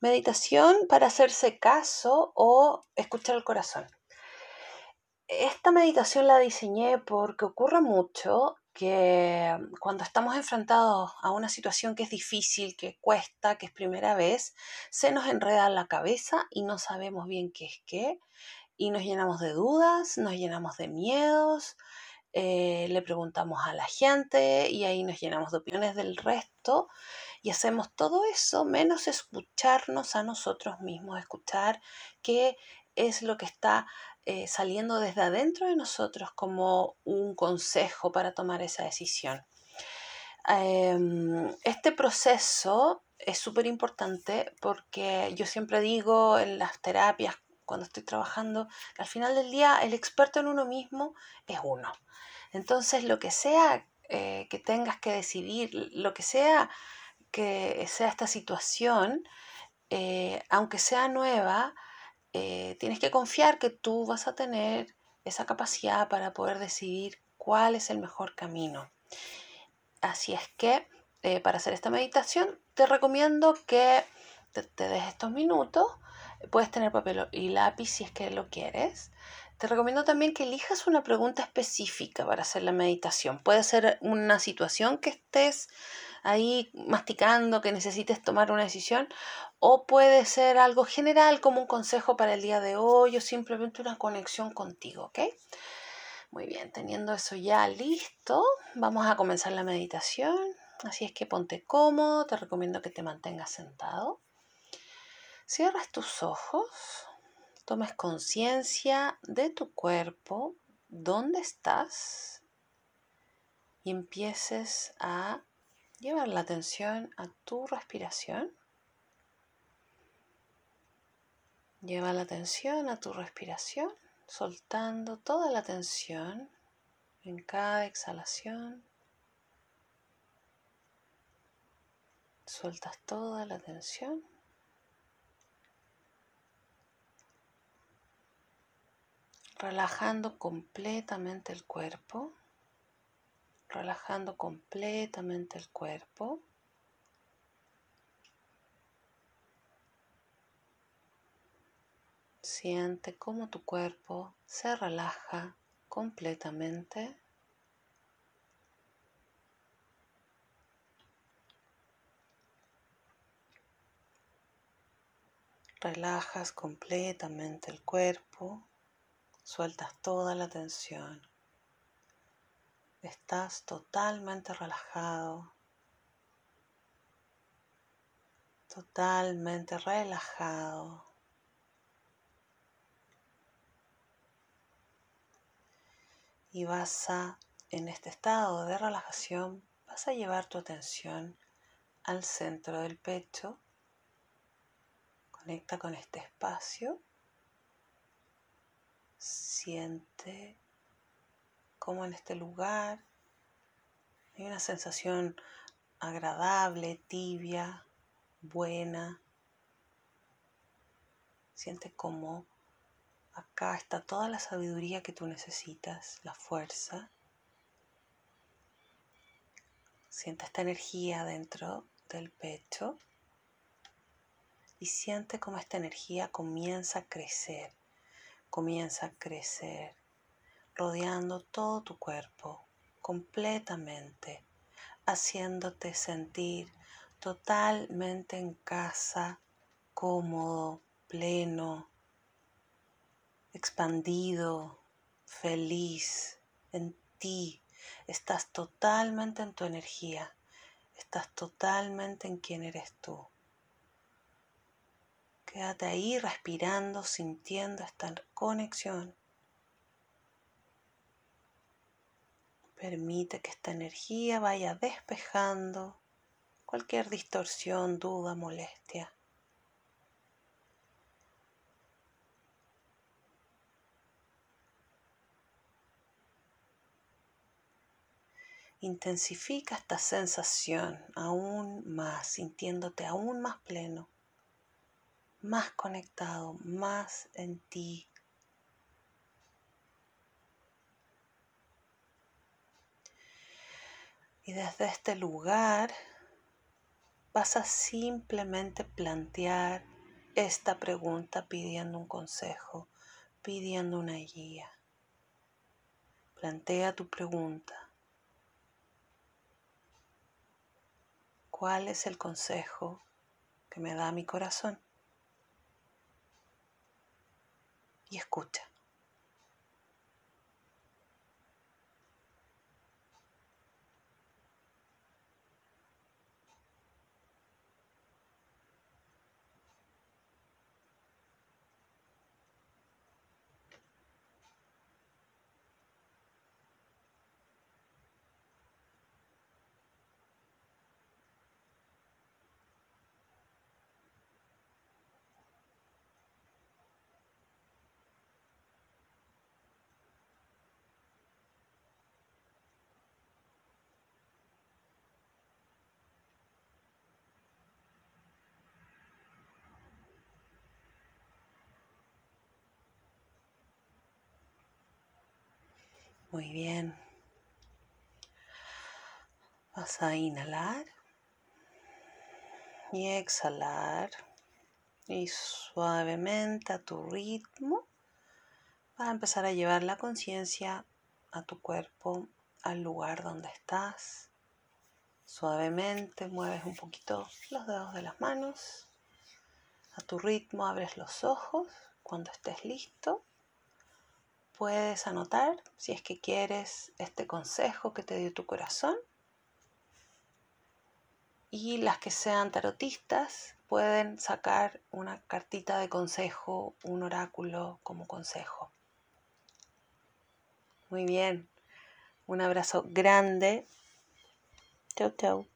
Meditación para hacerse caso o escuchar el corazón. Esta meditación la diseñé porque ocurre mucho que cuando estamos enfrentados a una situación que es difícil, que cuesta, que es primera vez, se nos enreda la cabeza y no sabemos bien qué es qué y nos llenamos de dudas, nos llenamos de miedos, eh, le preguntamos a la gente y ahí nos llenamos de opiniones del resto y hacemos todo eso menos escucharnos a nosotros mismos, escuchar qué es lo que está eh, saliendo desde adentro de nosotros como un consejo para tomar esa decisión. Em, este proceso es súper importante porque yo siempre digo en las terapias, cuando estoy trabajando, al final del día el experto en uno mismo es uno. Entonces, lo que sea eh, que tengas que decidir, lo que sea que sea esta situación, eh, aunque sea nueva, eh, tienes que confiar que tú vas a tener esa capacidad para poder decidir cuál es el mejor camino. Así es que para hacer esta meditación te recomiendo que te, te des estos minutos. Puedes tener papel y lápiz si es que lo quieres. Te recomiendo también que elijas una pregunta específica para hacer la meditación. Puede ser una situación que estés ahí masticando, que necesites tomar una decisión, o puede ser algo general como un consejo para el día de hoy o simplemente una conexión contigo. Muy bien, teniendo eso ya listo, vamos a comenzar la meditación. Así es que ponte cómodo, te recomiendo que te mantengas sentado. Cierras tus ojos, tomes conciencia de tu cuerpo, dónde estás y empieces a llevar la atención a tu respiración. Lleva la atención a tu respiración, soltando toda la tensión en cada exhalación. Sueltas toda la tensión. Relajando completamente el cuerpo relajando completamente el cuerpo. Siente cómo tu cuerpo se relaja completamente. Relajas completamente el cuerpo, sueltas toda la tensión. Estás totalmente relajado, totalmente relajado. Y vas a, en este estado de relajación, vas a llevar tu atención al centro del pecho. Conecta con este espacio. Siente como en este lugar hay una sensación agradable, tibia, buena. Siente como acá está toda la sabiduría que tú necesitas, la fuerza. Siente esta energía dentro del pecho y siente como esta energía comienza a crecer, comienza a crecer rodeando todo tu cuerpo completamente, haciéndote sentir totalmente en casa, cómodo, pleno, expandido, feliz en ti. Estás totalmente en tu energía, estás totalmente en quien eres tú. Quédate ahí respirando, sintiendo esta conexión Permite que esta energía vaya despejando cualquier distorsión, duda, molestia. Intensifica esta sensación aún más, sintiéndote aún más pleno, más conectado, más en ti, Y desde este lugar vas a simplemente plantear esta pregunta pidiendo un consejo, pidiendo una guía. Plantea tu pregunta. ¿Cuál es el consejo que me da mi corazón? Y escucha. Muy bien. Vas a inhalar y exhalar. Y suavemente a tu ritmo vas a empezar a llevar la conciencia a tu cuerpo, al lugar donde estás. Suavemente mueves un poquito los dedos de las manos. A tu ritmo abres los ojos cuando estés listo puedes anotar si es que quieres este consejo que te dio tu corazón. Y las que sean tarotistas pueden sacar una cartita de consejo, un oráculo como consejo. Muy bien. Un abrazo grande. Chau, chau.